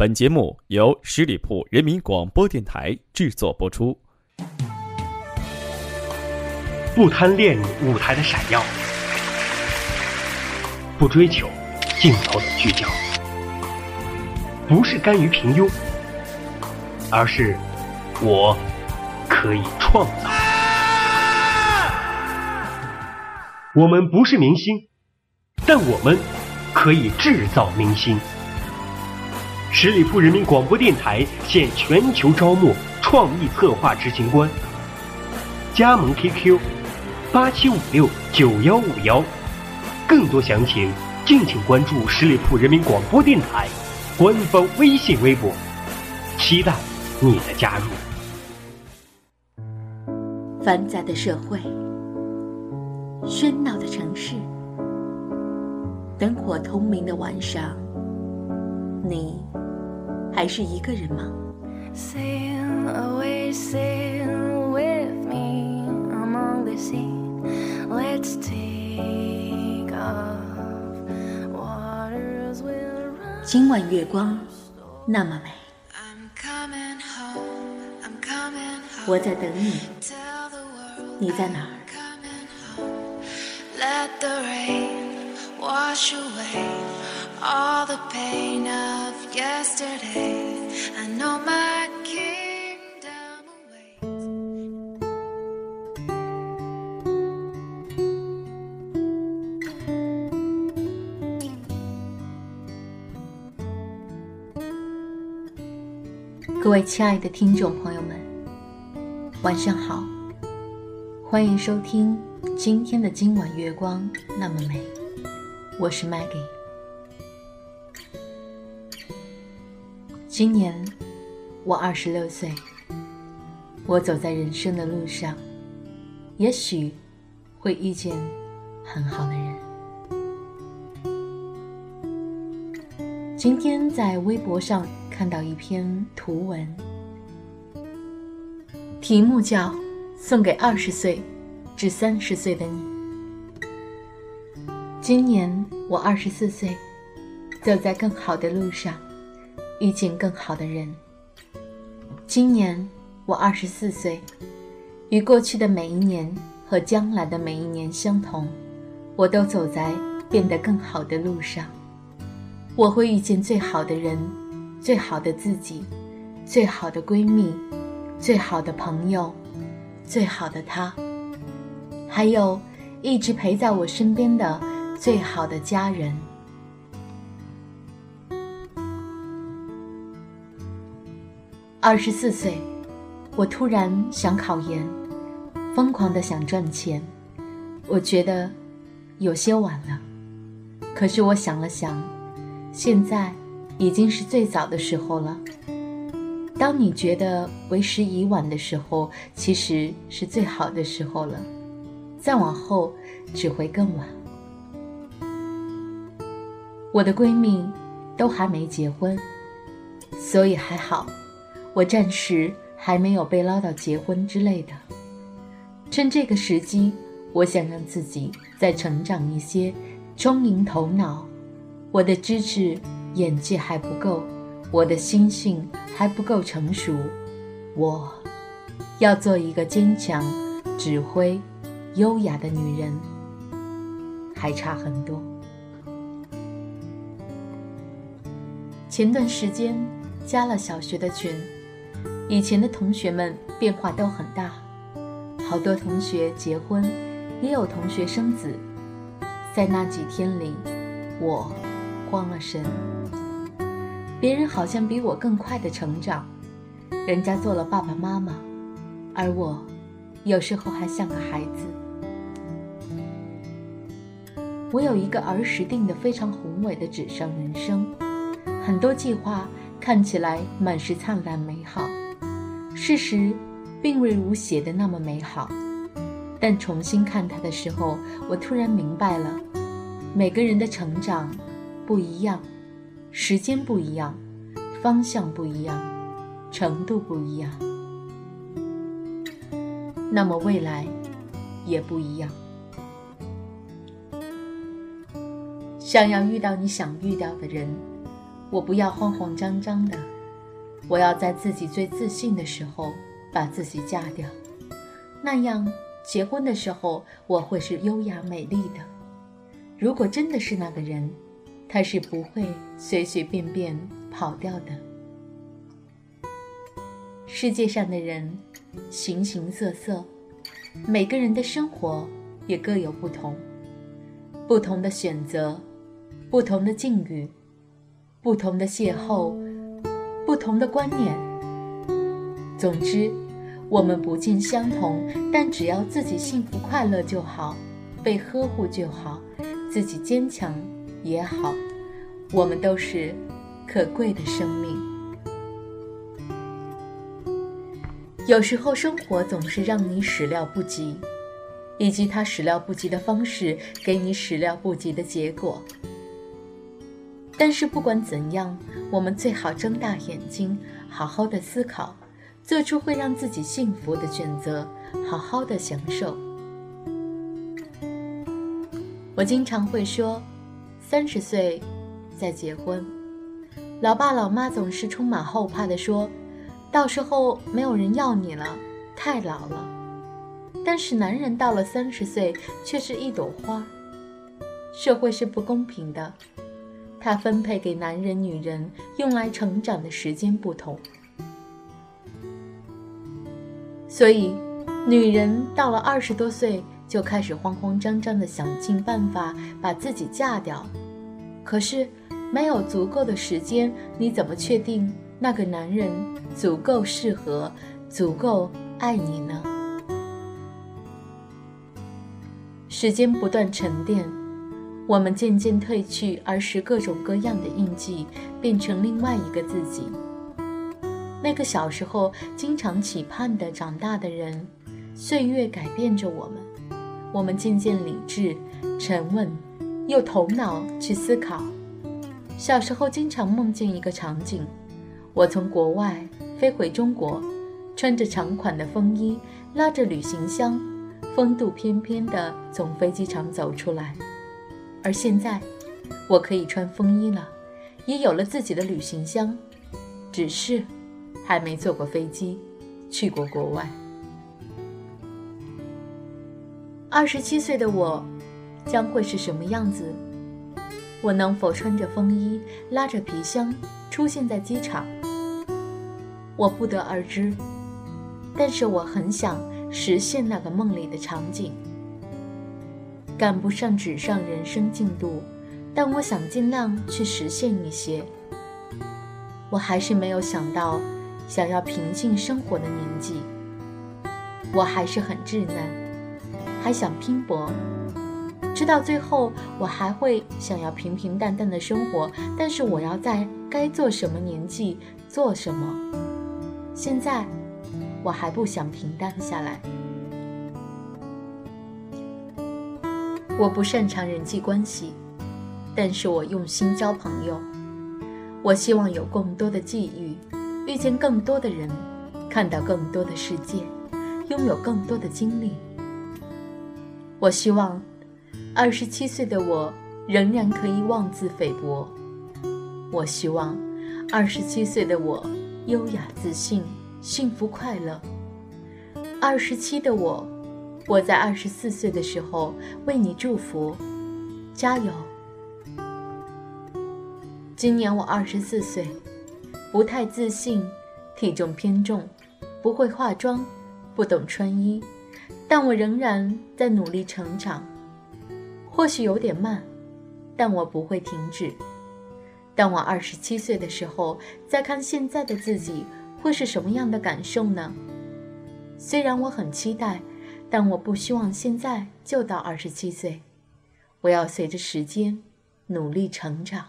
本节目由十里铺人民广播电台制作播出。不贪恋舞台的闪耀，不追求镜头的聚焦，不是甘于平庸，而是我可以创造。我们不是明星，但我们可以制造明星。十里铺人民广播电台现全球招募创意策划执行官，加盟 QQ。八七五六九幺五幺，更多详情敬请关注十里铺人民广播电台官方微信微博，期待你的加入。繁杂的社会，喧闹的城市，灯火通明的晚上，你还是一个人吗？今晚月光那么美，我在等你，你在哪儿？各位亲爱的听众朋友们，晚上好！欢迎收听今天的今晚月光那么美，我是 Maggie。今年我二十六岁，我走在人生的路上，也许会遇见很好的人。今天在微博上。看到一篇图文，题目叫《送给二十岁至三十岁的你》。今年我二十四岁，走在更好的路上，遇见更好的人。今年我二十四岁，与过去的每一年和将来的每一年相同，我都走在变得更好的路上。我会遇见最好的人。最好的自己，最好的闺蜜，最好的朋友，最好的他，还有一直陪在我身边的最好的家人。二十四岁，我突然想考研，疯狂的想赚钱。我觉得有些晚了，可是我想了想，现在。已经是最早的时候了。当你觉得为时已晚的时候，其实是最好的时候了。再往后，只会更晚。我的闺蜜都还没结婚，所以还好，我暂时还没有被唠叨结婚之类的。趁这个时机，我想让自己再成长一些，充盈头脑。我的知识。眼界还不够，我的心性还不够成熟，我要做一个坚强、指挥、优雅的女人，还差很多。前段时间加了小学的群，以前的同学们变化都很大，好多同学结婚，也有同学生子，在那几天里，我。慌了神，别人好像比我更快的成长，人家做了爸爸妈妈，而我有时候还像个孩子。我有一个儿时定的非常宏伟的纸上人生，很多计划看起来满是灿烂美好，事实并未如写的那么美好。但重新看它的时候，我突然明白了，每个人的成长。不一样，时间不一样，方向不一样，程度不一样，那么未来也不一样。想要遇到你想遇到的人，我不要慌慌张张的，我要在自己最自信的时候把自己嫁掉，那样结婚的时候我会是优雅美丽的。如果真的是那个人，他是不会随随便便跑掉的。世界上的人形形色色，每个人的生活也各有不同，不同的选择，不同的境遇。不同的邂逅，不同的观念。总之，我们不尽相同，但只要自己幸福快乐就好，被呵护就好，自己坚强也好，我们都是可贵的生命。有时候，生活总是让你始料不及，以及他始料不及的方式，给你始料不及的结果。但是不管怎样，我们最好睁大眼睛，好好的思考，做出会让自己幸福的选择，好好的享受。我经常会说，三十岁再结婚，老爸老妈总是充满后怕的说，到时候没有人要你了，太老了。但是男人到了三十岁却是一朵花，社会是不公平的。它分配给男人、女人用来成长的时间不同，所以女人到了二十多岁就开始慌慌张张的想尽办法把自己嫁掉。可是没有足够的时间，你怎么确定那个男人足够适合、足够爱你呢？时间不断沉淀。我们渐渐褪去儿时各种各样的印记，变成另外一个自己。那个小时候经常期盼的长大的人，岁月改变着我们。我们渐渐理智、沉稳，又头脑去思考。小时候经常梦见一个场景：我从国外飞回中国，穿着长款的风衣，拉着旅行箱，风度翩翩地从飞机场走出来。而现在，我可以穿风衣了，也有了自己的旅行箱，只是还没坐过飞机，去过国外。二十七岁的我，将会是什么样子？我能否穿着风衣，拉着皮箱出现在机场？我不得而知，但是我很想实现那个梦里的场景。赶不上纸上人生进度，但我想尽量去实现一些。我还是没有想到想要平静生活的年纪，我还是很稚嫩，还想拼搏。直到最后，我还会想要平平淡淡的生活，但是我要在该做什么年纪做什么。现在，我还不想平淡下来。我不擅长人际关系，但是我用心交朋友。我希望有更多的际遇，遇见更多的人，看到更多的世界，拥有更多的经历。我希望，二十七岁的我仍然可以妄自菲薄。我希望，二十七岁的我优雅自信、幸福快乐。二十七的我。我在二十四岁的时候为你祝福，加油！今年我二十四岁，不太自信，体重偏重，不会化妆，不懂穿衣，但我仍然在努力成长。或许有点慢，但我不会停止。当我二十七岁的时候，再看现在的自己，会是什么样的感受呢？虽然我很期待。但我不希望现在就到二十七岁，我要随着时间努力成长。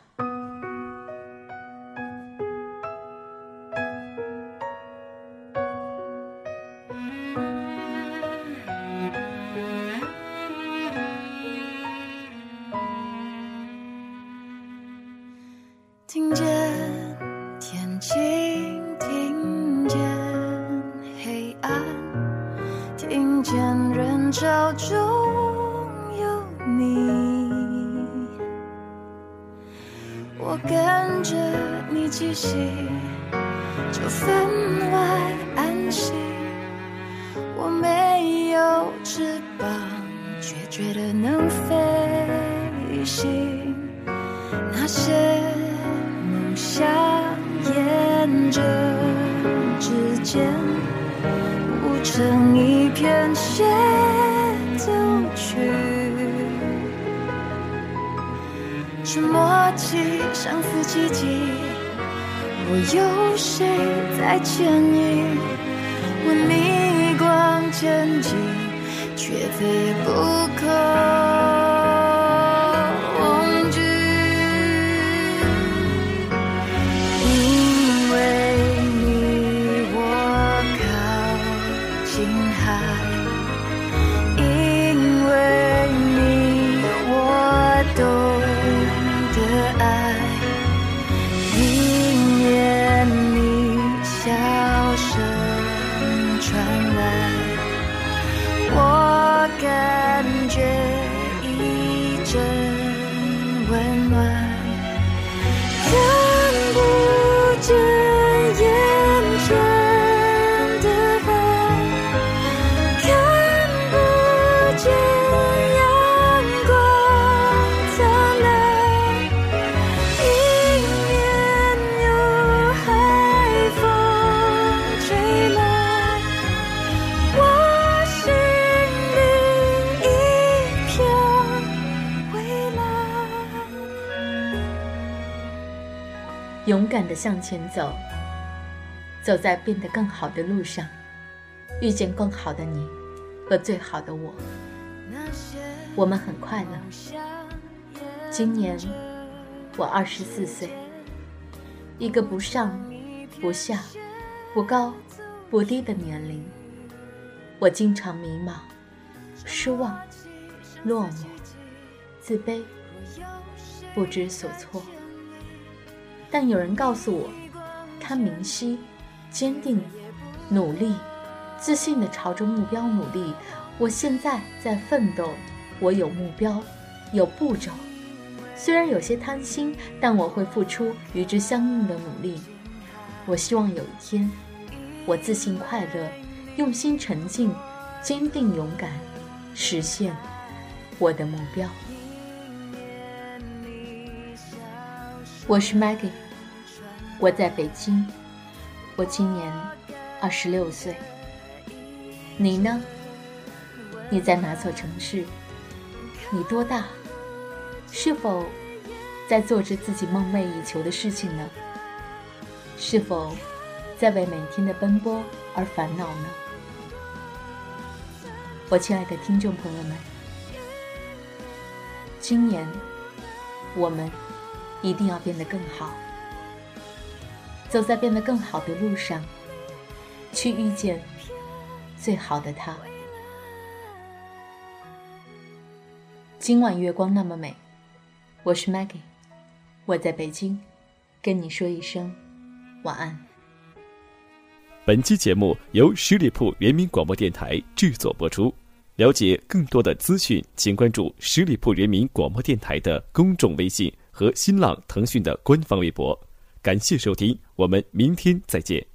我跟着你。气息，就分外安心。我没有翅膀，却觉得能飞行。那些梦想沿着指尖，舞成一片协奏曲。是默契，相似奇迹。我有谁在牵引？我逆光前进，却非不可。勇敢的向前走，走在变得更好的路上，遇见更好的你和最好的我。我们很快乐。今年我二十四岁，一个不上不下、不高不低的年龄。我经常迷茫、失望、落寞、自卑、不知所措。但有人告诉我，他明晰、坚定、努力、自信地朝着目标努力。我现在在奋斗，我有目标，有步骤。虽然有些贪心，但我会付出与之相应的努力。我希望有一天，我自信、快乐、用心、沉静、坚定、勇敢，实现我的目标。我是 Maggie，我在北京，我今年二十六岁。你呢？你在哪座城市？你多大？是否在做着自己梦寐以求的事情呢？是否在为每天的奔波而烦恼呢？我亲爱的听众朋友们，今年我们。一定要变得更好，走在变得更好的路上，去遇见最好的他。今晚月光那么美，我是 Maggie，我在北京，跟你说一声晚安。本期节目由十里铺人民广播电台制作播出。了解更多的资讯，请关注十里铺人民广播电台的公众微信。和新浪、腾讯的官方微博，感谢收听，我们明天再见。